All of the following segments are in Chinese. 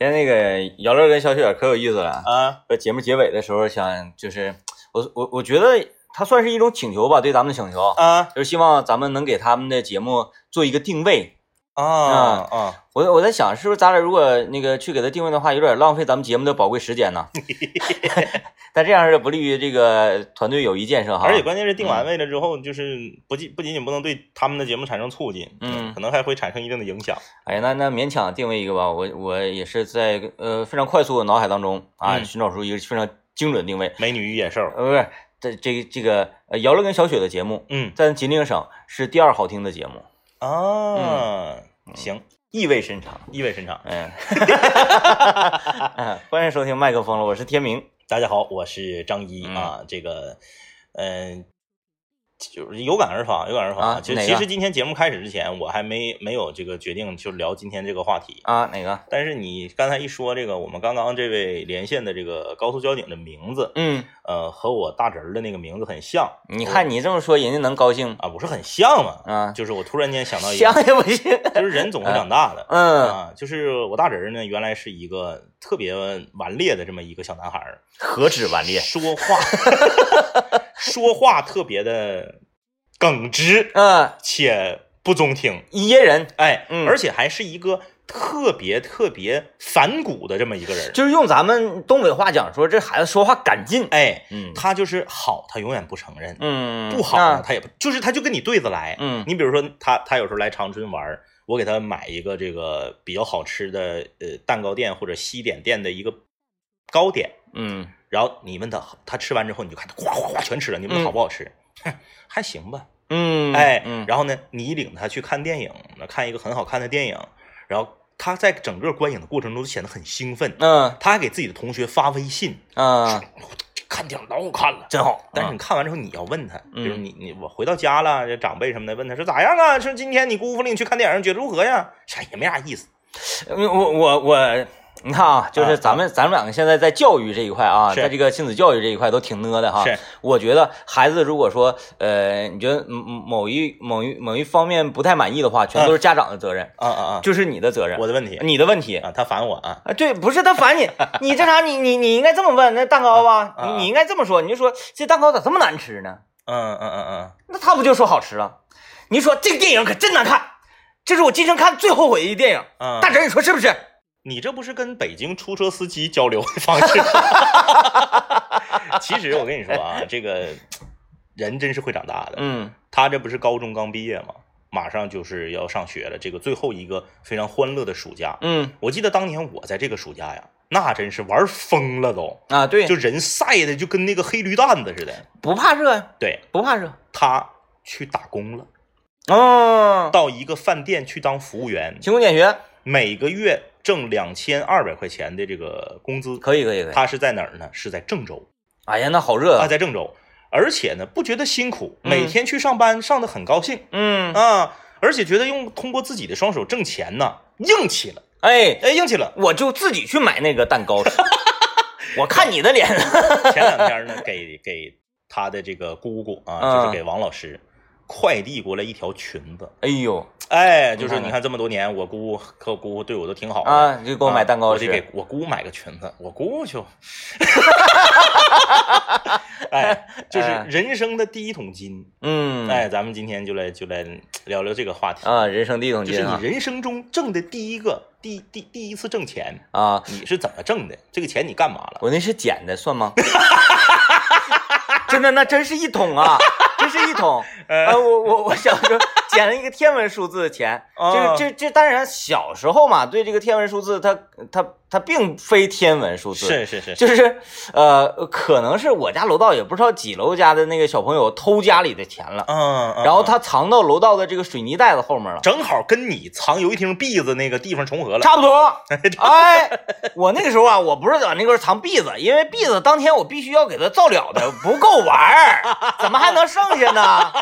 今天那个姚乐跟小雪可有意思了，啊，在节目结尾的时候想就是我我我觉得他算是一种请求吧，对咱们的请求，啊就是希望咱们能给他们的节目做一个定位。啊啊！我我在想，是不是咱俩如果那个去给他定位的话，有点浪费咱们节目的宝贵时间呢？但这样是不利于这个团队友谊建设哈。而且关键是定完位了之后，就是不仅不仅仅不能对他们的节目产生促进，嗯可能还会产生一定的影响。哎呀，那那勉强定位一个吧。我我也是在呃非常快速的脑海当中啊，嗯寻找出一个非常精准定位。美女与野兽，呃，不是，这这这个呃姚乐跟小雪的节目，嗯在吉林省是第二好听的节目，啊，行，意味深长。意味深长。嗯，嗯欢迎收听麦克风了，我是天明。大家好，我是张一嗯啊，这个，嗯、就是有感而发，有感而发。啊哪个其实今天节目开始之前，我还没没有这个决定，就聊今天这个话题。啊，哪个？但是你刚才一说这个，我们刚刚这位连线的这个高速交警的名字，嗯，呃，和我大侄儿的那个名字很像。你看你这么说，人家能高兴啊，不是很像吗？啊？就是我突然间想到一像个，也不行。就是人总会长大的。嗯，啊，就是我大侄儿呢，原来是一个特别顽劣的这么一个小男孩儿，何止顽劣？说话 说话特别的耿直嗯，且不中听，噎人，哎，嗯而且还是一个特别特别反骨的这么一个人。就是用咱们东北话讲说，这孩子说话赶劲。哎，嗯他就是好，他永远不承认；嗯，不好呢，他也不，就是他就跟你对着来。嗯你比如说他他有时候来长春玩儿，我给他买一个这个比较好吃的呃蛋糕店或者西点店的一个糕点，嗯。然后你问他，他吃完之后，你就看他哗哗哗全吃了，你问他好不好吃？哼还行吧，嗯，哎，嗯，然后呢，你领他去看电影，那看一个很好看的电影，然后他在整个观影的过程中显得很兴奋，嗯。他还给自己的同学发微信，嗯，这看电影老好看了，真好。但是你看完之后，你要问他，嗯就是你你我回到家了，这长辈什么的问他说咋样啊？说今天你姑父领你去看电影，觉得如何呀？啥也没啥意思。我我我我，你看啊，就是咱们、咱们两个现在在教育这一块啊，在这个亲子教育这一块都挺呢的哈。是，我觉得孩子如果说呃，你觉得某某一某一某一方面不太满意的话，全都是家长的责任，啊啊啊！就是你的责任，我的问题你的问题。啊，他烦我啊，啊，对，不是他烦你，你这啥？你你你应该这么问，那蛋糕吧，啊你你应该这么说，你就说这蛋糕咋这么难吃呢？嗯嗯嗯嗯，那他不就说好吃了？你说这个电影可真难看，这是我今生看最后悔的电影。嗯大侄，你说是不是？你这不是跟北京出租车司机交流的方式？其实我跟你说啊，这个人真是会长大的。嗯他这不是高中刚毕业吗？马上就是要上学了，这个最后一个非常欢乐的暑假。嗯我记得当年我在这个暑假呀，那真是玩疯了都，啊，对，就人晒的就跟那个黑驴蛋子似的。不怕热呀，对不怕热。他去打工了，嗯，到一个饭店去当服务员，勤工俭学，每个月挣两千二百块钱的这个工资。可以可以可以。他是在哪儿呢？是在郑州哎呀，那好热啊，啊。在郑州，而且呢不觉得辛苦，嗯每天去上班上的很高兴嗯，啊，而且觉得用通过自己的双手挣钱呢，硬气了，哎，哎，硬气了。我就自己去买那个蛋糕吃。我看你的脸，前两天呢，给给他的这个姑姑啊，嗯就是给王老师快递过来一条裙子。哎呦哎，就是你看这么多年，我姑和我姑姑对我都挺好的啊，你就给我买蛋糕吃。我得给我姑买个裙子，我姑就，哎，就是哎人生的第一桶金。嗯，哎，咱们今天就来就来聊聊这个话题，啊，人生第一桶金就是你人生中挣的第一个第第第一次挣钱，啊！你是怎么挣的？这个钱你干嘛了？我那是捡的，算吗？真的，那真是一桶啊，真是一桶。呃，我我我小时候捡了一个天文数字的钱，啊就是这这当然小时候嘛，对这个天文数字，它它它并非天文数字，是是是，就是呃，可能是我家楼道也不知道几楼家的那个小朋友偷家里的钱了，嗯，嗯然后他藏到楼道的这个水泥袋子后面了。正好跟你藏游戏厅篦子那个地方重合了。差不多，哎，我那个时候啊，我不是在那块藏篦子，因为篦子当天我必须要给他造了的，不够玩儿，怎么还能剩下呢？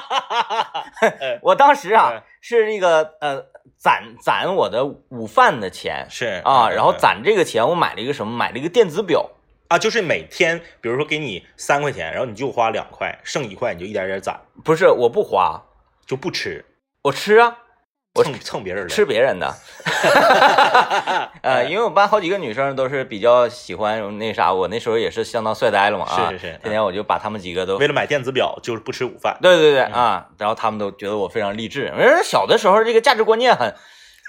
我当时啊哎是这个呃攒攒我的午饭的钱是啊，然后嗯攒这个钱，我买了一个什么？买了一个电子表。啊，就是每天，比如说给你三块钱，然后你就花两块，剩一块你就一点点攒，不是，我不花，就不吃，我吃啊，我蹭蹭别人的。吃别人的。呃，哎因为我班好几个女生都是比较喜欢那啥，我那时候也是相当帅呆了嘛啊，是是是天天我就把她们几个都为了买电子表就是不吃午饭，对对对嗯啊，然后他们都觉得我非常励志。我说小的时候这个价值观念很，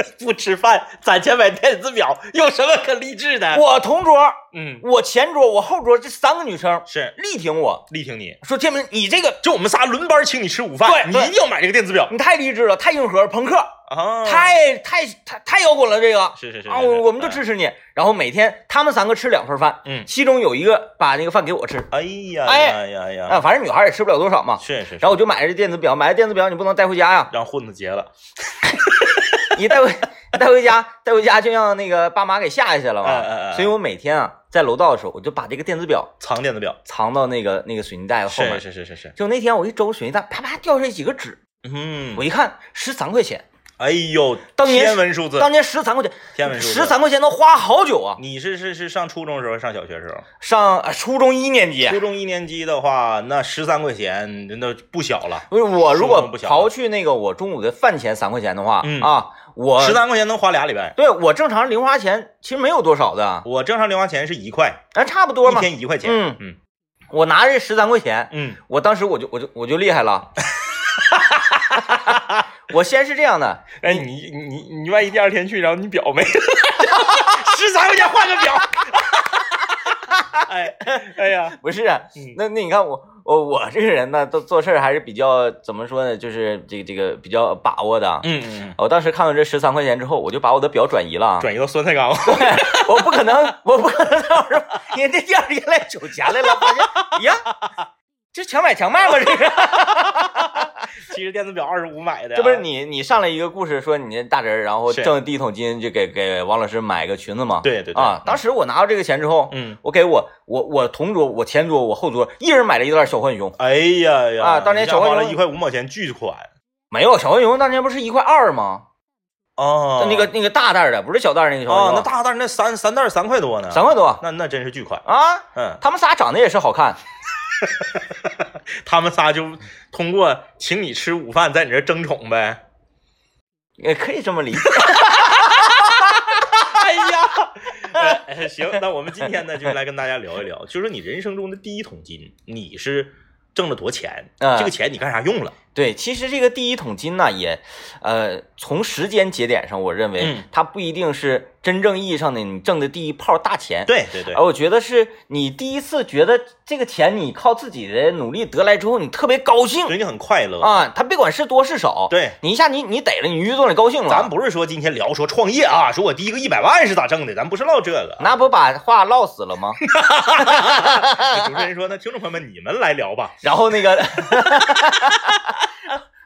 不吃饭攒钱买电子表有什么可励志的？我同桌、嗯，我前桌、我后桌这三个女生是力挺我力挺你，说：“天明，你这个就我们仨轮班请你吃午饭，对对你一定要买这个电子表你太励志了，太硬核，朋克，啊！太太太太摇滚了，这个啊，是是是是我我们就哎支持你。然后每天他们三个吃两份饭，嗯其中有一个把那个饭给我吃，哎呀哎呀呀呀！啊，反正女孩也吃不了多少嘛。是是是，然后我就买了这电子表，买了电子表你不能带回家呀，让混子结了，你带回带回家，带回家就让那个爸妈给吓下去了哎哎嘛。哎所以我每天啊在楼道的时候，我就把这个电子表藏电子表，藏到那个那个水泥袋子后面。是是是是，就那天我一周水泥袋，啪啪掉下来几个纸，嗯我，一看十三块钱，哎呦，当年天文数字，当年十三块钱，天文数字十三块钱能花好久啊！你是是是上初中的时候，上小学的时候？上呃初中一年级，初中一年级的话，那十三块钱那不小了。不是我如果刨去那个我中午的饭钱三块钱的话，嗯啊，我十三块钱能花俩礼拜。对我正常零花钱其实没有多少的，我正常零花钱是一块，咱差不多一嘛。天一块钱。嗯嗯我拿这十三块钱，嗯我当时我就我就我就厉害了。我先是这样的，哎，你你你万一第二天去，然后你表没了，十三块钱换个表。哎哎呀，不是啊嗯那那你看我我我这个人呢，做做事还是比较怎么说呢，就是这个这个比较把握的。嗯嗯，我当时看到这十三块钱之后，我就把我的表转移了。转移到酸菜缸。我不可能，我不可能到时候因为这第二天来取钱来了，发现呀，这强买强卖吗？这是，其实电子表二十五买的，这不是你你上来一个故事说你那大侄儿，然后挣第一桶金就给给王老师买个裙子嘛？对对对啊，当时我拿到这个钱之后，嗯，我给我我我同桌、我前桌、我后桌一人买了一袋小浣熊。哎呀呀啊当年小浣熊一块五毛钱巨款没有小浣熊当年不是一块二吗？哦那个那个大袋的，不是小袋那个小浣哦，熊，那大袋那三三袋三块多呢，三块多那那真是巨款。啊。嗯，他们仨长得也是好看，他们仨就通过请你吃午饭，在你这儿争宠呗。也可以这么理解。哎呀，哎行，那我们今天呢，就来跟大家聊一聊，就是说你人生中的第一桶金，你是挣了多钱？嗯这个钱你干啥用了？对，其实这个第一桶金呢，也，呃，从时间节点上，我认为嗯它不一定是真正意义上的你挣的第一炮大钱。，对对对而，我觉得是你第一次觉得这个钱你靠自己的努力得来之后，你特别高兴所以你很快乐。啊！他别管是多是少，对，你一下你你逮了，你于总你高兴了。咱不是说今天聊说创业啊，说我第一个一百万是咋挣的，咱不是唠这个。那不把话唠死了吗？主持人说，那听众朋友们你们来聊吧。然后那个，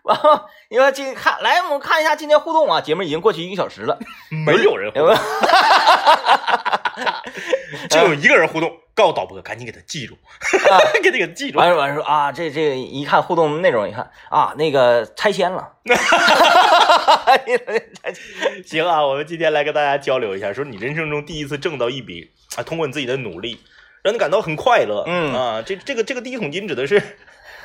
然后因为今看来，我们看一下今天互动啊，节目已经过去一个小时了，没有人互动有？，就有一个人互动，告诉导播赶紧给他记住，啊给他给记住。完事完事说啊，这这一看互动内容，一看啊，那个拆迁了，行啊，我们今天来跟大家交流一下，说你人生中第一次挣到一笔啊，通过你自己的努力，让你感到很快乐。嗯啊，这这个这个第一桶金指的是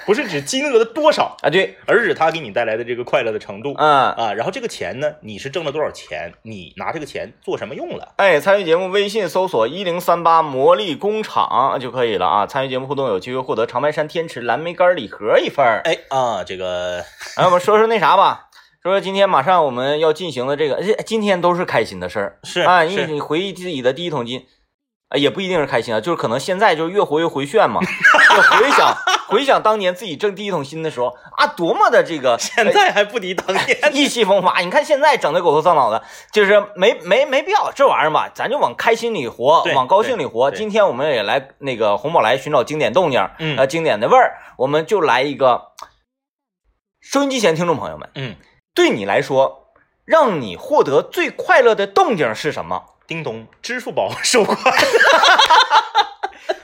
不是指金额的多少，啊，对，而是他给你带来的这个快乐的程度。嗯，啊，然后这个钱呢，你是挣了多少钱？你拿这个钱做什么用了？哎，参与节目微信搜索一零三八魔力工厂就可以了啊。参与节目互动有机会获得长白山天池蓝莓干礼盒一份儿。哎啊，这个 哎，我们说说那啥吧，说说今天马上我们要进行的这个，这今天都是开心的事儿是啊。因为你回忆自己的第一桶金，啊，也不一定是开心啊，就是可能现在就是越活越回旋嘛，就回想回想当年自己挣第一桶金的时候啊，多么的这个 现在还不敌当年。意气风发。你看现在整的狗头丧脑的，就是没没没必要这玩意儿吧，咱就往开心里活，往高兴里活。今天我们也来那个红宝来寻找经典动静儿，嗯呃，经典的味儿，我们就来一个。收音机前听众朋友们，嗯，对你来说，让你获得最快乐的动静是什么？叮咚，支付宝 收款。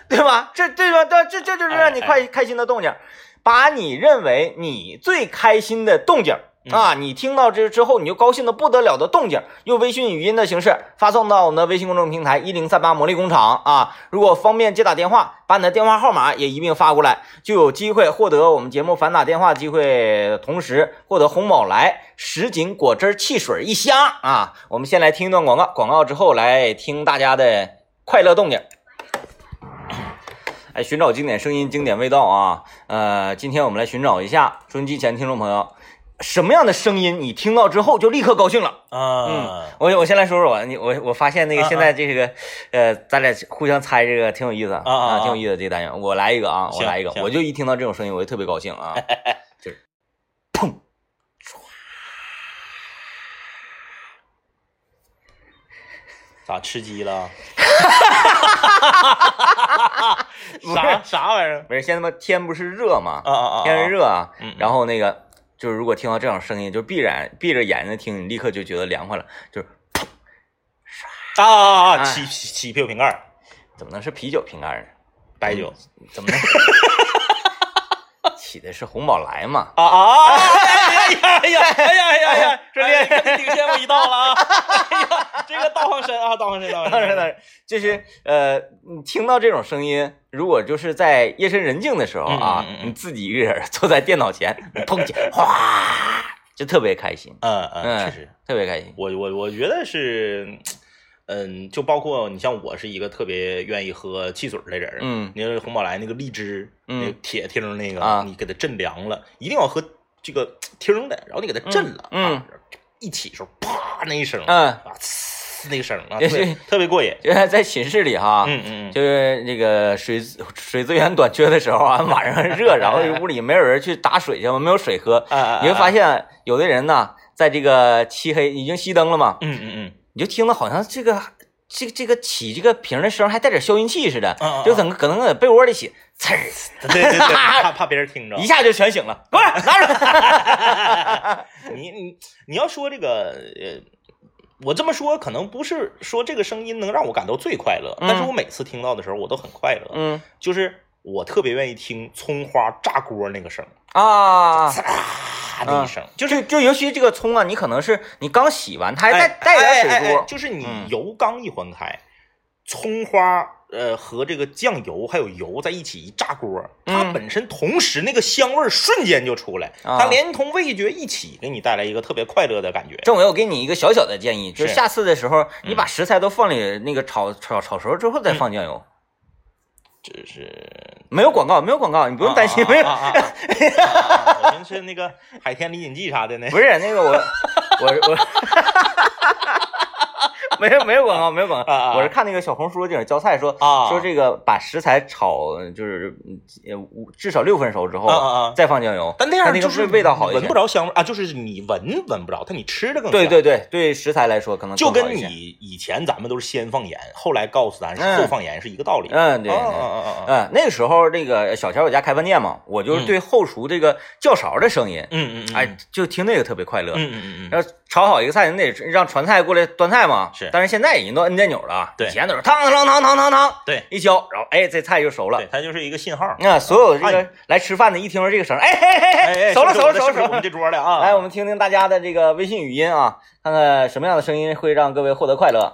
对吧？这对吧？这这这就是让你哎快开心的动静。把你认为你最开心的动静啊，你听到这之后你就高兴的不得了的动静，用微信语音的形式发送到我们的微信公众平台一零三八魔力工厂啊。如果方便接打电话，把你的电话号码也一并发过来，就有机会获得我们节目反打电话机会，同时获得红宝来什锦果汁汽水一箱啊。我们先来听一段广告，广告之后来听大家的快乐动静。哎，寻找经典声音、经典味道啊！呃，今天我们来寻找一下收音机前听众朋友，什么样的声音你听到之后就立刻高兴了？啊，我我先来说说我，你我我发现那个现在这个，呃，咱俩互相猜这个挺有意思啊挺有意思的这个单元。我来一个啊，我来一个，我就一听到这种声音我就特别高兴啊，就是砰，咋吃鸡了？不啥是啥玩意儿？不是现在嘛天不是热嘛，啊啊啊！天是热啊嗯嗯，然后那个就是如果听到这种声音，就闭着眼闭着眼睛听，你立刻就觉得凉快了，就是啊啊啊！哎起起起啤酒瓶盖，怎么能是啤酒瓶盖呢？白酒怎么能？起的是红宝来嘛？啊啊！哎呀哎呀哎呀哎呀哎呀！这练哎领先我一道了啊！哎呀，这个道行深啊，道行深，道行深。当然当然，就是呃，你听到这种声音，如果就是在夜深人静的时候啊，你自己一个人坐在电脑前，你砰起，哗，就特别开心，嗯嗯，嗯确实，特别开心。我我我觉得是，嗯，就包括你像我是一个特别愿意喝汽水的人，嗯你说红宝来那个荔枝，嗯那个铁听那个，啊你给它震凉了，一定要喝这个听的，然后你给它震了，嗯啊，一起的时候啪那一声，嗯，啊，呲那个声啊，对特别过瘾，原来在寝室里哈，嗯嗯嗯，就是那个水水资源短缺的时候啊，晚上热，然后屋里没有人去打水去嘛，没有水喝，啊啊，你会发现，现有的人呢，在这个漆黑已经熄灯了嘛，嗯嗯嗯，你就听到好像这个这个这个起这个瓶的声还带点消音器似的，嗯嗯嗯就整个可能在被窝里起，呲儿，对对对，怕怕别人听着一，下就全醒了，过来拿着。你你你要说这个呃。我这么说可能不是说这个声音能让我感到最快乐，但是嗯我每次听到的时候我都很快乐。嗯就是我特别愿意听葱花炸锅那个声，啊，啊的一声，就是就尤其这个葱啊，你可能是你刚洗完，它还带哎带点水珠，就是你嗯。油刚一混开，葱花呃和这个酱油还有油在一起一炸锅，它嗯。本身同时那个香味瞬间就出来，啊。它连同味觉一起给你带来一个特别快乐的感觉。政委，我给你一个小小的建议，就是是下次的时候，你嗯。把食材都放里那个炒炒炒熟之后再放酱油。就是没有广告，没有广告，你不用担心，没有啊。啊啊我们是那个海天李锦记啥的呢。不是那个我我我，没有没有广告，没有广告。啊啊我是看那个小红书顶上教菜说啊。说这个把食材炒就是至少六分熟之后啊啊啊。再放酱油，但那样就是味味道好一些。闻不。着香味啊，就是你闻闻不着，但你吃的更香。对对对对，食材来说可能就跟你以前咱们都是先放盐，后来告诉咱是嗯。后放盐是一个道理。嗯对嗯对。嗯嗯嗯嗯嗯，那个时候那个小乔我家开饭店嘛，我就是对后厨这个叫勺的声音，嗯嗯，哎，就听那个特别快乐。嗯嗯嗯嗯，然后炒好一个菜，你得让传菜过来端菜嘛。是但是现在已经都摁键钮了。对以前都是汤汤汤汤汤汤，对一敲，然后哎，这菜就熟了对，。它就是一个信号。那所有这哎个来吃饭的，一听到这个声，哎嘿嘿哎嘿，哎，熟了熟了熟了熟了。我们这桌的啊。来，我们听听大家的这个微信语音啊，看看什么样的声音会让各位获得快乐。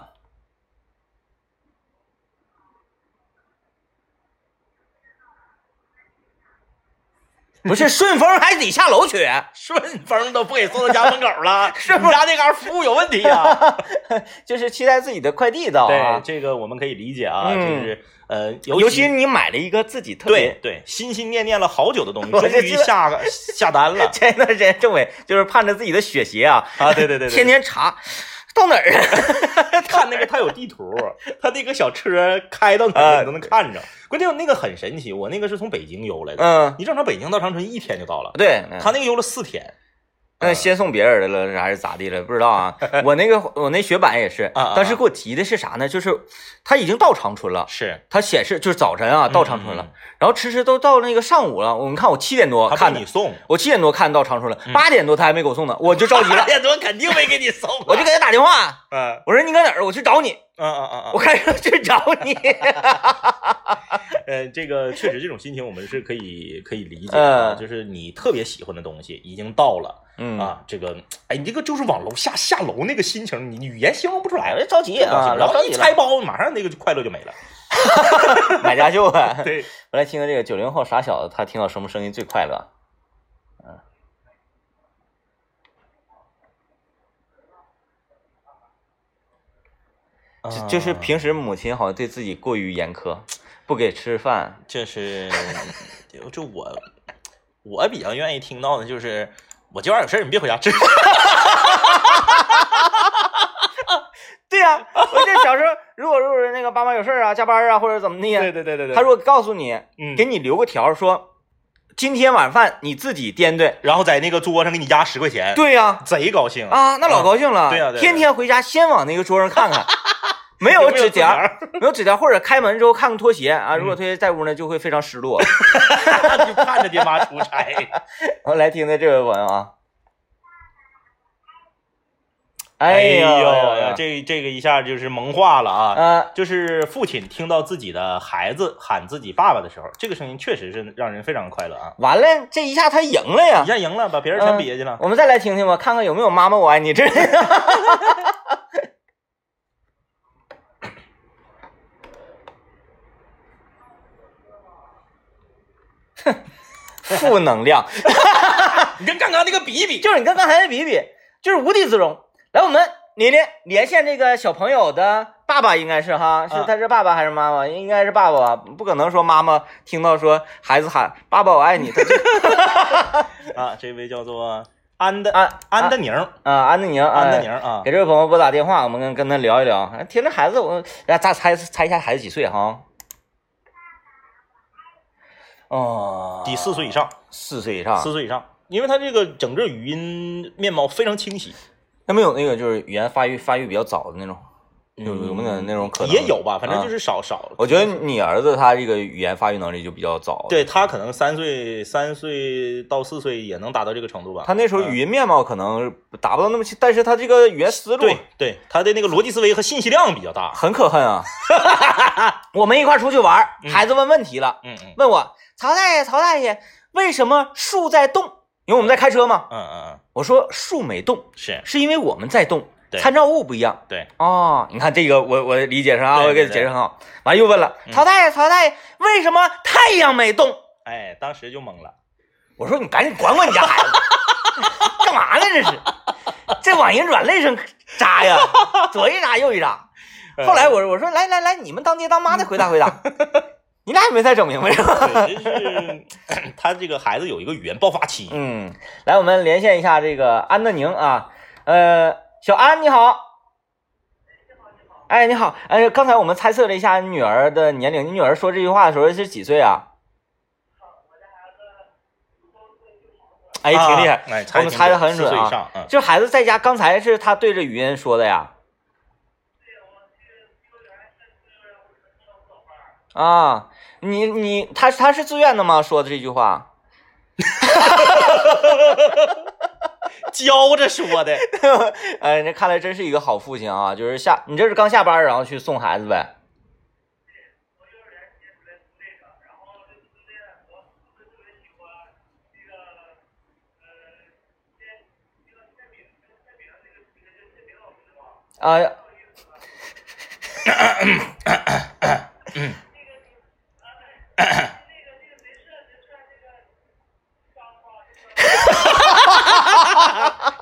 不是顺丰还得下楼取，顺丰都不给送到家门口了，是不是家那嘎服务有问题呀？就是期待自己的快递到对啊，。这个我们可以理解啊，嗯就是呃，尤其其你买了一个自己特别。对对，心心念念了好久的东西，终于下个下单了前一段时间政委就是盼着自己的雪鞋啊，啊！对对对对，天天查到哪儿啊？看那个他有地图，他那个小车开到哪你都能看着。关键那个很神奇，我那个是从北京邮来的，嗯，你正常北京到长春一天就到了，对，嗯他那个邮了四天。嗯，先送别人的了，还是咋地了？不知道啊。我那个我那雪板也是当时给我提的是啥呢？就是他已经到长春了，是他显示就是早晨啊到长春了嗯，然后迟迟都到那个上午了。我们看我七点多看你，送，我七点多看到长春了，嗯八点多他还没给我送呢，我就着急了，点多肯定没给你送 我就给他打电话，嗯我说你搁哪儿？我去找你，嗯嗯嗯我开车去找你。呃，这个确实这种心情我们是可以可以理解的，嗯就是你特别喜欢的东西已经到了，嗯啊，这个，哎，你这个就是往楼下下楼那个心情，你语言形容不出来，哎着急啊然后一拆包，马上那个快乐就没了。买家秀呗。对，我来听听这个九零后傻小子，他听到什么声音最快乐？就就是啊平时母亲好像对自己过于严苛，不给吃饭。就是，就我我比较愿意听到的就是，我今晚有事儿，你别回家吃。对呀、我这小时候，如果如果是那个爸妈有事儿啊、加班啊或者怎么的呀，对对对对他如果告诉你，嗯给你留个条说，今天晚饭你自己掂对。然后在那个桌上给你压十块钱，，对呀、贼高兴啊，那老高兴了。对呀对呀天天回家先往那个桌上看看，没有纸条，没有纸条，或者开门之后看看拖鞋啊。嗯如果拖鞋在屋呢，就会非常失落。就盼着爹妈出差。我来听听这位朋友啊。哎呦呀，这这个一下就是萌化了啊！呃，就是父亲听到自己的孩子喊自己爸爸的时候，这个声音确实是让人非常快乐啊！完了，这一下他赢了呀一。下赢了，把别人全憋下去了。我们再来听听吧，看看有没有“妈妈我爱你”这。负能量，你跟刚刚那个比一比，就是你跟刚才那比比，就是无地自容。来，我们连连连线这个小朋友的爸爸，应该是哈，是啊他是爸爸还是妈妈？应该是爸爸吧，不可能说妈妈听到说孩子喊“爸爸我爱你”，他就 啊，这位叫做安的安安的宁，啊安德宁安的哎宁啊给，这位朋友拨打电话，我们跟跟他聊一聊。哎听这孩子，我来咱猜猜一下孩子几岁哈？哦，得四岁以上，四岁以上。四岁以上，因为他这个整个语音面貌非常清晰，那没有那个就是语言发育发育比较早的那种，有有没有那种可能？也有吧，反正啊就是少少。我觉得你儿子他这个语言发育能力就比较早。，对他可能三岁三岁到四岁也能达到这个程度吧。他那时候嗯语音面貌可能达不到那么清，但是他这个语言思路对对，他的那个逻辑思维和信息量比较大。很可恨啊。我们一块儿出去玩孩子问问题了，嗯嗯问我曹大爷，曹大爷，为什么树在动？因为我们在开车嘛。嗯嗯嗯，我说树没动，是是因为我们在动，参照物不一样。对，哦，你看这个我我理解上啊，我给他解释很好。完又问了，嗯曹大爷，曹大爷，为什么太阳没动？哎，当时就懵了。我说你赶紧管管你家孩子，干嘛呢？这是，这往人软肋上扎呀，左一扎右一扎。后来我我说来来来，你们当爹当妈的回答回答，你俩也没太整明白是吧？对，这是他这个孩子有一个语言爆发期。嗯，来我们连线一下这个安德宁啊，呃，小安你好。哎，你好，哎，刚才我们猜测了一下你女儿的年龄，你女儿说这句话的时候是几岁啊？哎，挺厉害，我们猜的很准啊。就孩子在家，刚才是他对着语音说的呀。啊，你你他他是自愿的吗？说的这句话，教着说的。哎，那看来真是一个好父亲啊！就是下你这是刚下班，然后去送孩子呗？啊，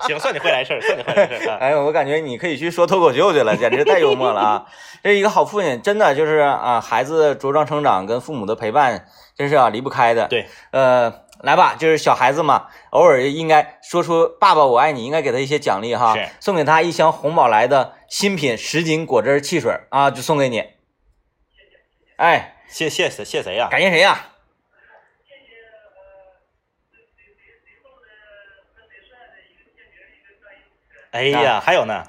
行，算你会来事儿，算你会来事儿。啊哎，我感觉你可以去说脱口秀去了，简直太幽默了啊！这一个好父亲，真的就是啊，孩子茁壮成长跟父母的陪伴，真是啊离不开的。对，呃，来吧，就是小孩子嘛，偶尔应该说出“爸爸我爱你”，应该给他一些奖励哈是，送给他一箱红宝来的新品十斤果汁汽水啊，就送给你。哎，谢谢谁？谢谁呀？感谢谁呀、哎呀，还有呢，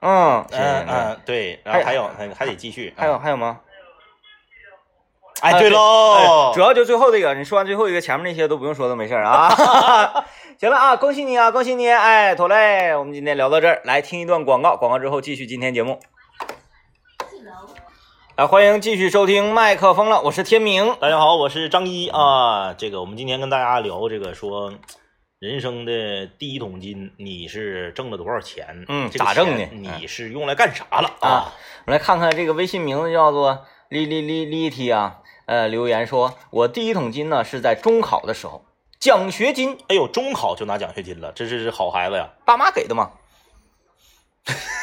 嗯，嗯嗯，对，然后还有还还得继续。还有还有吗？哎，对哎喽主，要就最后这个，你说完最后一个，前面那些都不用说，都没事儿啊。行了啊，恭喜你啊，恭喜你！哎，妥嘞，我们今天聊到这儿，来听一段广告，广告之后继续今天节目。啊，欢迎继续收听麦克风了，我是天明。大家好，我是张一啊。这个我们今天跟大家聊这个说，人生的第一桶金，你是挣了多少钱？嗯这个咋挣的你是用来干啥了啊？我们来看看这个微信名字叫做丽丽丽丽 T 啊，呃，留言说，我第一桶金呢是在中考的时候，奖学金，哎呦，中考就拿奖学金了，这是好孩子呀，爸妈给的嘛。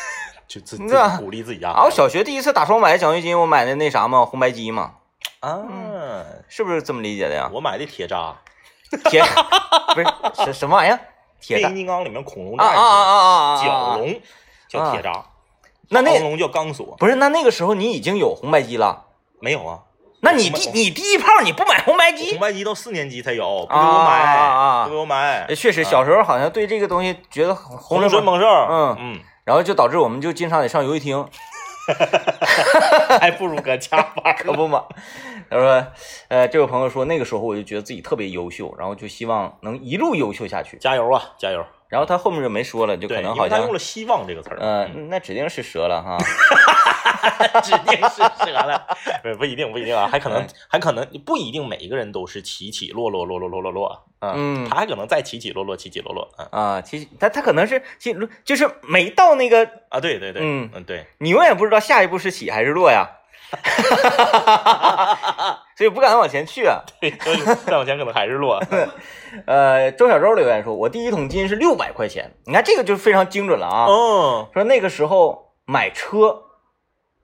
就自自鼓励自己家啊，我。小学第一次打双百奖学金，我买的那啥嘛，红白机嘛，啊，是不是这么理解的呀？我买的铁渣，铁不是什什么玩意儿？铁变形金刚里面恐龙啊啊啊啊啊啊！角龙叫铁渣，那那恐龙叫钢索，不是那那个时候你已经有红白机了？没有啊？那你第你第一炮你不买红白机红？白机到四年级才有，不给啊我买，啊啊不给我买呃，确实，小时候好像对这个东西觉得红红顺猛，红顺猛兽，嗯嗯，然后就导致我们就经常得上游戏厅，还不如搁家玩 可不嘛。他说，呃，这位朋友说那个时候我就觉得自己特别优秀，然后就希望能一路优秀下去。加油啊，加油！然后他后面就没说了，就可，能好像他用了“希望”这个词儿，呃，嗯那指定是折了哈。指定是折了，不不一定不一定啊，还可能还可能不一定每一个人都是起起落落落落落落落，嗯，嗯他还可能再起起落落起起落落，啊啊，其实他他可能是其实就是没到那个，啊，对对对，嗯嗯对，你永远不知道下一步是起还是落呀，所以不敢往前去啊。对，再往前可能还是落，呃，周小周留言说，我第一桶金是六百块钱，你看这个就非常精准了啊。哦，说那个时候买车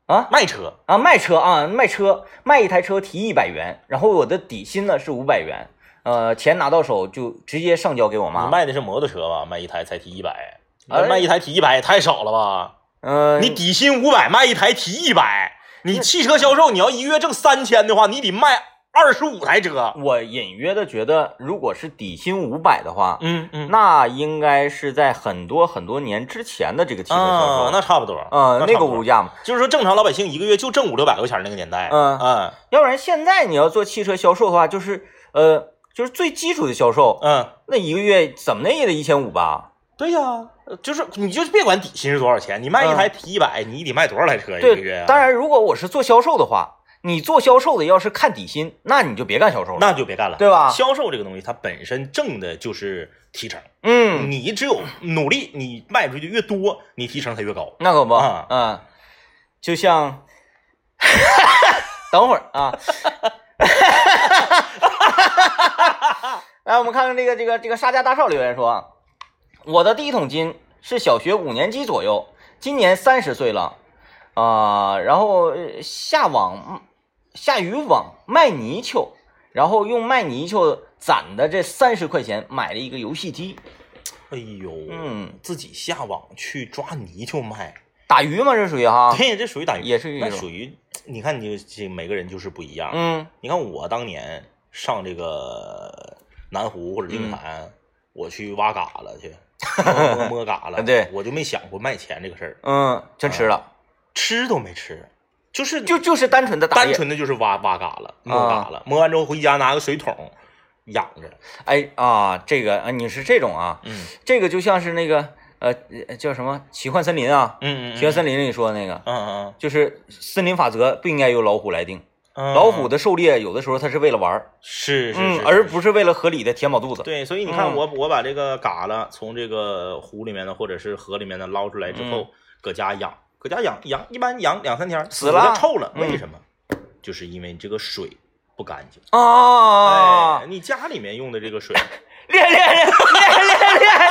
啊卖车，啊卖车啊卖车卖一台车提一百元，然后我的底薪呢是五百元，呃，钱拿到手就直接上交给我妈。你卖的是摩托车吧？卖一台才提一百，哎卖一台提一百也太少了吧？呃，你底薪五百，卖一台提一百，你汽车销售你要一个月挣三千的话，你得卖二十五台车。我隐约的觉得，如果是底薪五百的话，嗯嗯，那应该是在很多很多年之前的这个汽车销啊售，，那差不多，嗯，那个物价嘛，就是说正常老百姓一个月就挣五六百块钱那个年代，嗯嗯。要不然现在你要做汽车销售的话，就是呃，就是最基础的销售，嗯，那一个月怎么的也得一千五吧？对呀，呃就是你就是别管底薪是多少钱，你卖一台提一百，你得卖多少台车一个月？当然，如果我是做销售的话，你做销售的要是看底薪，那你就别干销售了，那就别干了，对吧销售这个东西，它本身挣的就是提成，嗯，你只有努力，你卖出去越多，你提成才越高。那可不，啊嗯，就像，等会儿啊，来，我们看看这个这个这个沙家大少留言说啊，我的第一桶金是小学五年级左右，今年三十岁了，啊、然后呃下网下渔网卖泥鳅，然后用卖泥鳅攒的这三十块钱买了一个游戏机，哎呦，嗯，自己下网去抓泥鳅卖，打鱼嘛，这属于哈，对，这属于打鱼，也是那属于，你看你这每个人就是不一样。嗯。你看我当年上这个南湖或者净坛，我去挖嘎了去，摸嘎了，对。我就没想过卖钱这个事儿，嗯，真吃了。吃都没吃，就是就就是单纯的打猎，单纯的就是挖挖嘎了，摸嘎了，摸完之后回家拿个水桶养着，哎啊，这个啊，你是这种啊，嗯这个就像是那个呃呃叫什么奇幻森林啊，嗯嗯，奇幻森林里说的那个，嗯嗯就是森林法则不应该由老虎来定，嗯，老虎的狩猎有的时候它是为了玩儿，是是而不是为了合理的填饱肚子。对，所以你看嗯我我把这个嘎了从这个湖里面的或者是河里面的捞出来之后嗯，搁家养，搁家养养，一般养两三天死了。臭了，嗯。为什么？就是因为你这个水不干净。啊哎，，你家里面用的这个水，练练练练练练练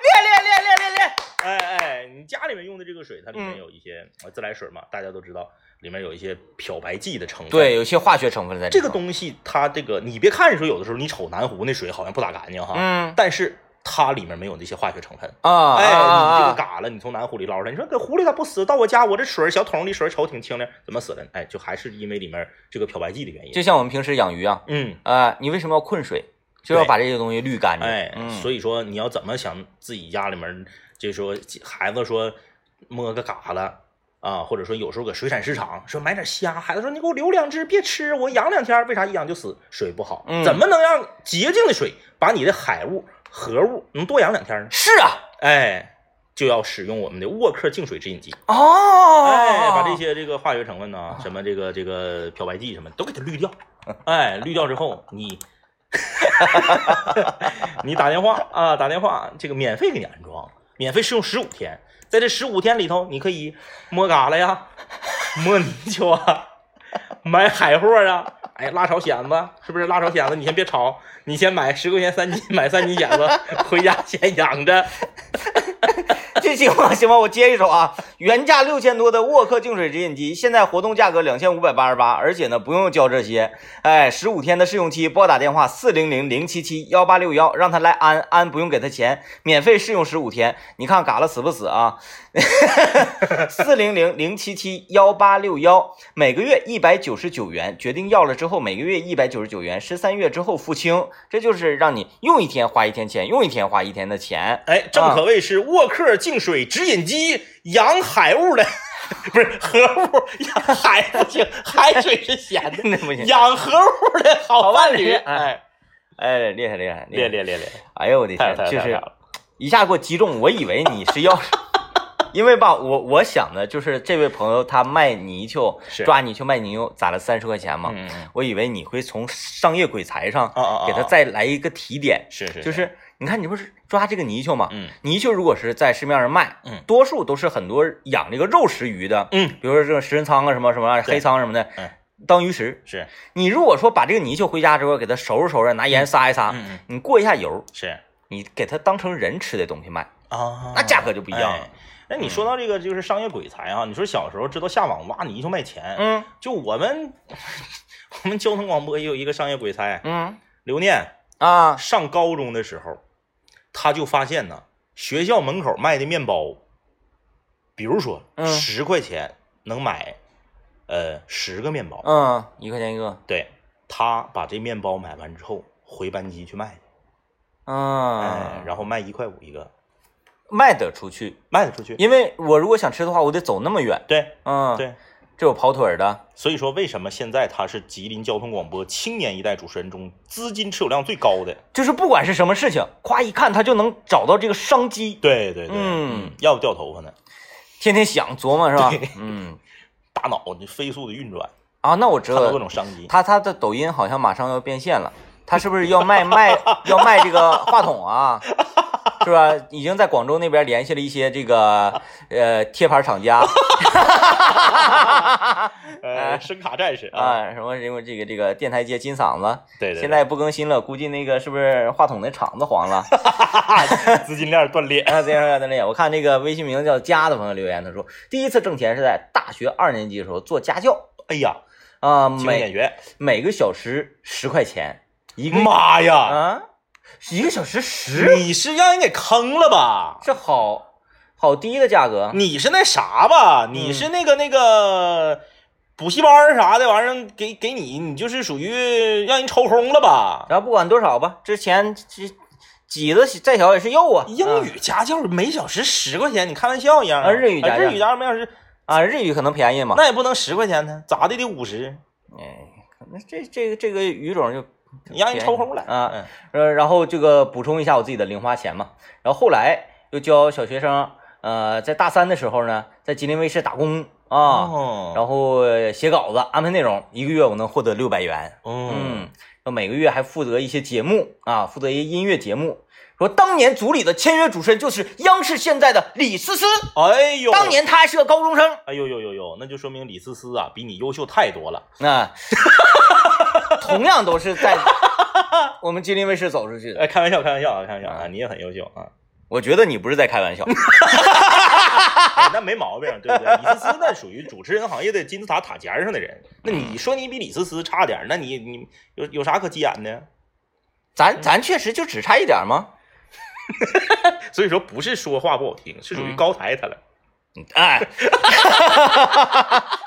练练练练练练，哎哎，你家里面用的这个水，它里面嗯。有一些呃自来水嘛，大家都知道，里面有一些漂白剂的成分。对，，有一些化学成分在里这个东西它这个你别看说有的时候你瞅南湖那水好像不咋干净哈，嗯。但是它里面没有那些化学成分。啊，哎，啊你这个啊嘎了，你从南湖里捞出来，你说搁湖里咋不死？到我家，我这水小桶里水瞅挺清凉，怎么死的？哎，就还是因为里面这个漂白剂的原因。就像我们平时养鱼啊，嗯，啊，你为什么要困水？就要把这些东西滤干净。哎，嗯，所以说你要怎么想自己家里面，就说孩子说摸个嘎了啊，或者说有时候搁水产市场说买点虾，孩子说你给我留两只，别吃，我养两天，为啥一养就死？水不好，嗯怎么能让洁净的水把你的海物、河物能多养两天呢？是啊，哎，就要使用我们的沃克净水直饮机。哦，哎，把这些这个化学成分呢，什么这个这个漂白剂什么都给它滤掉。哎，滤掉之后，你你打电话啊，打电话，这个免费给你安装，免费试用十五天。在这十五天里头，你可以摸嘎了呀，摸泥鳅啊，买海货啊，哎，辣炒蚬子是不是？辣炒蚬子你先别炒，你先买十块钱三斤，买三斤蚬子回家先养着。这行吗？行吧，我接一手啊，原价六千多的沃克净水直饮机，现在活动价格两千五百八十八，而且呢不用交这些，哎，十五天的试用期，拨打电话四零零零七七幺八六幺，让他来安安，不用给他钱，免费试用十五天，你看嘎了死不死啊？四零零零七七幺八六幺，每个月一百九十九元，决定要了之后每个月一百九十九元，十三月之后付清，这就是让你用一天花一天钱，用一天花一天的钱。哎，正可谓是沃克净水直饮机养海物的，不是河物，养海不行，海水是咸的，那不行，养河物的好伴侣。哎，哎，厉害厉害厉害厉害厉害！哎呦我的天，就是一下给我击中，我以为你是要。因为吧，我我想的就是这位朋友他卖泥鳅，抓泥鳅卖泥鳅，攒了三十块钱嘛。嗯我以为你会从商业鬼才上啊给他再来一个提点。是是。就是你看，你不是抓这个泥鳅嘛？嗯。泥鳅如果是在市面上卖，嗯，多数都是很多养这个肉食鱼的，嗯，比如说这个食人鲳啊，什么什么黑鲳什么的，嗯，当鱼食。是。你如果说把这个泥鳅回家之后给它收拾收拾，拿盐撒一撒，嗯嗯，你过一下油，是。你给它当成人吃的东西卖啊，那价格就不一样了。那你说到这个就是商业鬼才啊，你说小时候知道下网挖泥鳅卖钱，嗯，就我们 我们交通广播也有一个商业鬼才，嗯，刘念啊，上高中的时候，他就发现呢，学校门口卖的面包，比如说十块钱能买呃十个面包，嗯，一块钱一个，对，他把这面包买完之后回班级去卖啊，然后卖一块五一个。卖得出去，卖得出去，因为我如果想吃的话，我得走那么远。对，嗯，对，这有跑腿的。所以说，为什么现在他是吉林交通广播青年一代主持人中资金持有量最高的？就是不管是什么事情，夸一看他就能找到这个商机。对对对，嗯，要不掉头发呢？天天想琢磨是吧？嗯，大脑就飞速的运转啊。那我知道各种商机。他他的抖音好像马上要变现了，他是不是要卖卖要卖这个话筒啊？是吧？已经在广州那边联系了一些这个呃贴牌厂家，呃，声卡战士啊，什么什么这个这个电台街金嗓子，对对，现在不更新了，估计那个是不是话筒的厂子黄了？资金链断裂啊，资金链断裂。我看那个微信名叫家的朋友留言，他说第一次挣钱是在大学二年级的时候做家教，哎呀，啊，每演员每个小时十块钱，一个妈呀啊！一个小时十，你是让人给坑了吧？这好好低的价格。你是那啥吧？你是那个那个补习班啥的玩意儿，给给你，你就是属于让人抽空了吧？然后不管多少吧，之前这挤子再小也是肉啊。英语家教每小时十块钱，你开玩笑一样啊？日语家日语家教每小时啊，日语可能便宜嘛？那也不能十块钱呢，咋的得五十？哎，那这这个这个语种就。让人抽空了啊，呃，然后这个补充一下我自己的零花钱嘛，然后后来又教小学生，呃，在大三的时候呢，在吉林卫视打工啊，哦、然后写稿子、安排内容，一个月我能获得六百元，嗯，说每个月还负责一些节目啊，负责一些音乐节目。说当年组里的签约主持人就是央视现在的李思思，哎呦，当年他还是个高中生，哎呦呦呦呦，那就说明李思思啊比你优秀太多了。那 同样都是在 我们吉林卫视走出去的。哎，开玩笑，开玩笑啊，开玩笑啊，你也很优秀啊。我觉得你不是在开玩笑，哎、那没毛病，对不对？李思思那属于主持人行业的金字塔塔尖上的人，那你说你比李思思差点，那你你有有啥可急眼的？咱咱确实就只差一点吗？所以说不是说话不好听，是属于高抬他了。嗯、哎，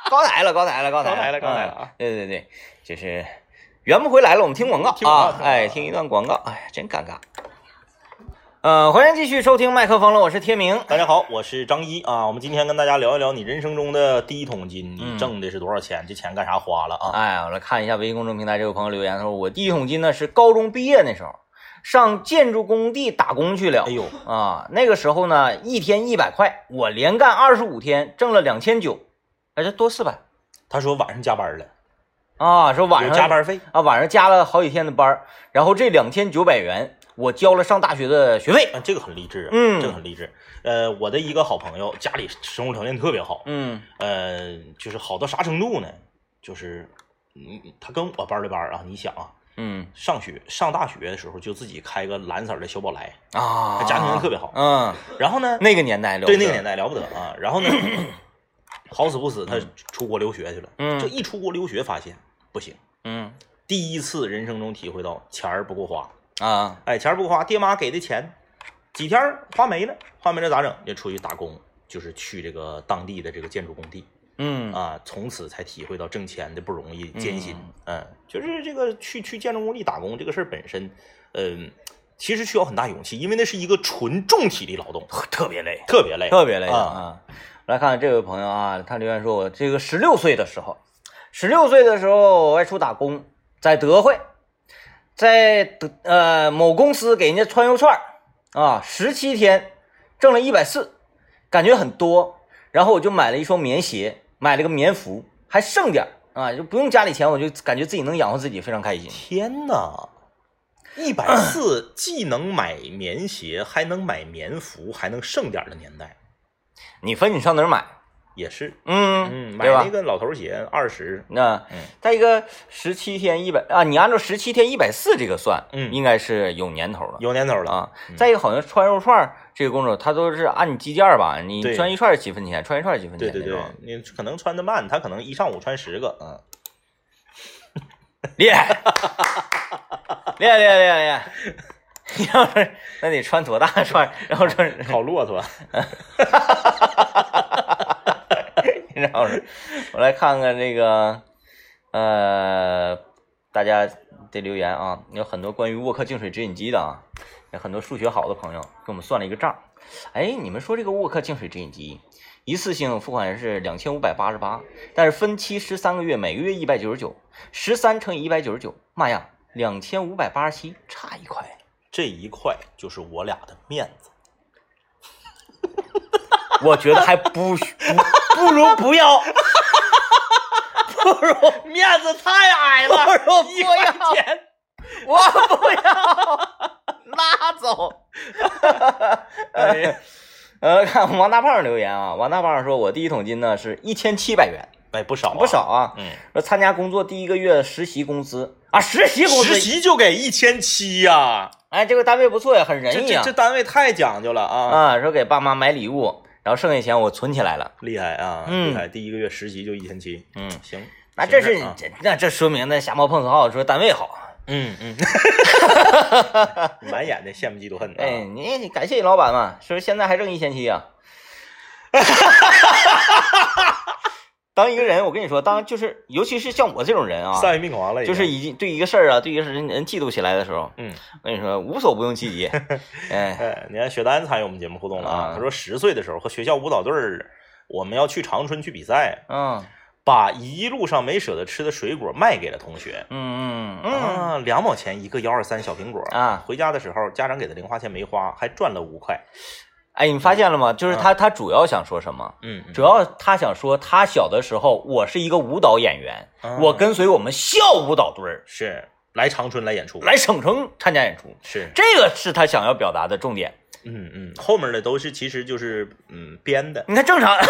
高抬了，高抬了，高抬了，了，高抬了啊！对对对，就是圆不回来了，我们听广告听啊，哎，听一段广告，哎，真尴尬。呃，欢迎继续收听麦克风了，我是天明。大家好，我是张一啊。我们今天跟大家聊一聊你人生中的第一桶金，嗯你挣的是多少钱？这钱干啥花了啊？哎，我来看一下微信公众平台这位朋友留言，他说我第一桶金呢是高中毕业那时候，上建筑工地打工去了哎。呦，啊，那个时候呢，一天一百块，我连干二十五天，挣了两千九，哎，这多四百他说晚上加班了，啊！说晚上加班费。啊，晚上加了好几天的班儿，然后这两千九百元我交了上大学的学费。啊，这个很励志啊，嗯这个很励志。呃，我的一个好朋友家里生活条件特别好，嗯呃，就是好到啥程度呢？就是，嗯，他跟我班的班儿啊，你想啊，嗯上学上大学的时候就自己开个蓝色的小宝来，啊，他家庭特别好。嗯，然后呢，那个年代了，对那个年代了不得啊。然后呢，好死不死，他出国留学去了。嗯这一出国留学，发现不行，嗯第一次人生中体会到钱儿不够花。啊哎，钱儿不够花，爹妈给的钱几天花没了，花没了咋整？就出去打工，就是去这个当地的这个建筑工地嗯啊，从此才体会到挣钱的不容易、艰辛。嗯，就是这个去去建筑工地打工这个事儿本身，嗯，其实需要很大勇气，因为那是一个纯重体力劳动，特别累，特别累。特别累啊啊！来看看这位朋友啊，他留言说：“我这个十六岁的时候，十六岁的时候外出打工，在德惠，在德呃某公司给人家穿油串儿啊，十七天挣了一百四，感觉很多。然后我就买了一双棉鞋，买了个棉服，还剩点儿啊，就不用家里钱，我就感觉自己能养活自己，非常开心。天呐，一百四 既能买棉鞋，还能买棉服，还能剩点儿的年代，你分你上哪儿买？也是。嗯嗯，买对吧那？个老头鞋二十，那嗯再一个十七天一百啊，你按照十七天一百四这个算，嗯应该是有年头了有年头了。啊。再一个，好像穿肉串这个工作，它都是按你计件吧，你穿一串几分钱，穿一串几分对对对钱那种，，你可能穿的慢，他可能一上午穿十个，嗯，厉害，厉害厉害厉害厉害！你要是那得穿多大串儿，然后穿，烤骆驼，然后我来看看这个，呃，大家的留言啊，有很多关于沃克净水直饮机的啊，有很多数学好的朋友给我们算了一个账。哎，你们说这个沃克净水直饮机一次性付款是两千五百八十八，但是分期十三个月，每个月一百九十九，十三乘以一百九十九，妈呀，两千五百八十七，差一块。这一块就是我俩的面子。我觉得还不不不如不要，不如面子太矮了不如不一块要，钱。我不要，拉走。哎呀，呃，看王大胖留言啊，王大胖说，我第一桶金呢是一千七百元，哎，不少、啊，不少。啊。嗯，说参加工作第一个月实习工资啊，实习工资，实习就给一千七呀，哎，这个单位不错呀，很仁义啊这这。单位太讲究了啊，啊，说给爸妈买礼物，然后剩下钱我存起来了。厉害啊，嗯厉害！第一个月实习就一千七，嗯，行，那这是那这说明那瞎猫碰死耗说单位好。嗯嗯，满眼的羡慕嫉妒恨啊。哎，你感谢你老板嘛，是不是现在还挣一千七啊？当一个人，我跟你说，当就是尤其是像我这种人啊，丧于命狂了，就是已经对一个事儿啊，对一个人人嫉妒起来的时候，嗯，我跟你说，无所不用其极。哎，哎，你看雪丹参与我们节目互动了啊啊，他说十岁的时候和学校舞蹈队儿，我们要去长春去比赛，嗯。把一路上没舍得吃的水果卖给了同学。嗯嗯嗯，啊，两毛钱一个幺二三小苹果。啊。回家的时候家长给的零花钱没花，还赚了五块。哎，你发现了吗？就是他他主要想说什么？嗯，主要他想说，他小的时候，我是一个舞蹈演员，啊我跟随我们校舞蹈队儿是来长春来演出，来省城参加演出，是，这个是他想要表达的重点。嗯嗯，后面的都是其实就是嗯编的，你看正常，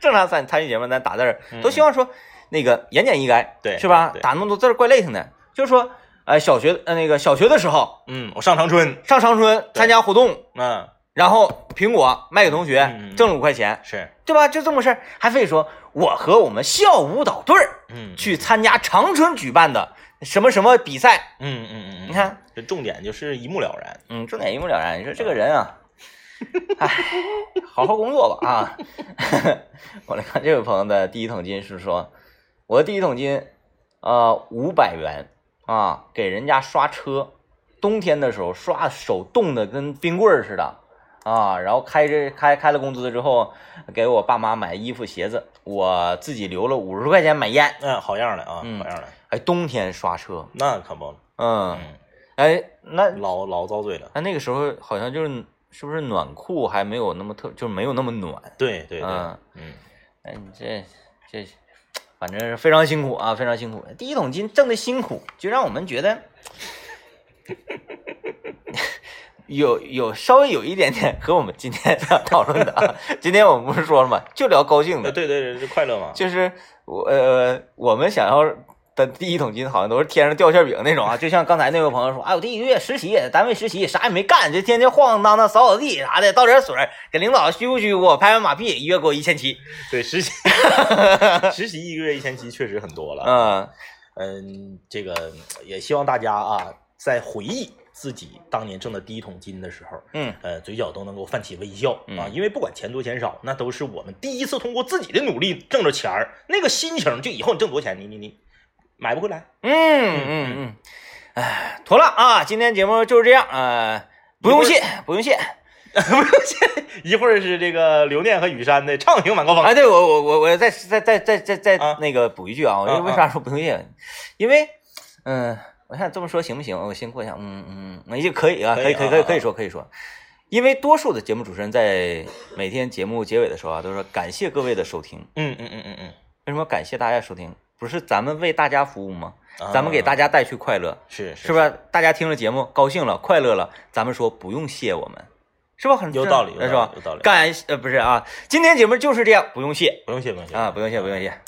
正常参参与节目，咱打字儿都希望说那个言简意赅，嗯对是吧？打那么多字儿怪累挺的。就是说，呃，小学呃那个小学的时候嗯，我上长春，上长春参加活动，嗯，然后苹果卖给同学嗯嗯挣了五块钱，是，对吧？就这么事儿，还非说我和我们校舞蹈队儿嗯，去参加长春举办的什么什么比赛，嗯嗯嗯，你看，这重点就是一目了然，嗯，重点一目了然。你说这个人啊，唉，好好工作吧啊！我来看这位朋友的第一桶金是说，我的第一桶金，呃，五百元啊，给人家刷车，冬天的时候刷手冻的跟冰棍儿似的啊，然后开着开开了工资之后，给我爸妈买衣服鞋子，我自己留了五十块钱买烟。嗯，好样的啊，嗯好样的，哎，冬天刷车，那可不，嗯，嗯，哎，那老老遭罪了。那那个时候好像就是是不是暖裤还没有那么特，就是没有那么暖。对对对，嗯嗯，哎，你这这，反正是非常辛苦啊，非常辛苦。第一桶金挣的辛苦，就让我们觉得 有有稍微有一点点和我们今天讨论的啊。今天我们不是说了吗？就聊高兴的，对对对，就快乐嘛。就是我呃，我们想要的第一桶金好像都是天上掉馅饼那种啊，就像刚才那位朋友说，哎，我第一个月实习，单位实习啥也没干，就天天晃晃荡荡扫扫地啥的，倒点水，给领导虚不虚乎，拍拍马屁，一月给我一千七。对实习，实习一个月一千七确实很多了。嗯嗯，这个也希望大家啊，在回忆自己当年挣的第一桶金的时候，嗯呃，嘴角都能够泛起微笑啊，嗯因为不管钱多钱少，那都是我们第一次通过自己的努力挣着钱儿，那个心情，就以后你挣多少钱，你你你买不回来。嗯嗯嗯，哎，妥了啊，今天节目就是这样，呃，不用谢，不用谢。不用谢，一会儿是这个刘念和雨山的畅行晚高峰。哎，对我我我我再再再再再再啊那个补一句啊，我啊为啥说不用谢？因为，嗯，我想这么说行不行？我先过一下，嗯嗯，那就可以啊，可以可以可以可以说可以说，因为多数的节目主持人在每天节目结尾的时候啊，都说感谢各位的收听。嗯嗯嗯嗯嗯，为什么感谢大家收听？不是咱们为大家服务吗？啊咱们给大家带去快乐，是是不是？大家听了节目高兴了、快乐了，咱们说不用谢我们，是吧？很有道理有道理是吧？有道理感呃不是啊，今天节目就是这样，不用谢不用谢不用谢啊，不用谢，不用谢。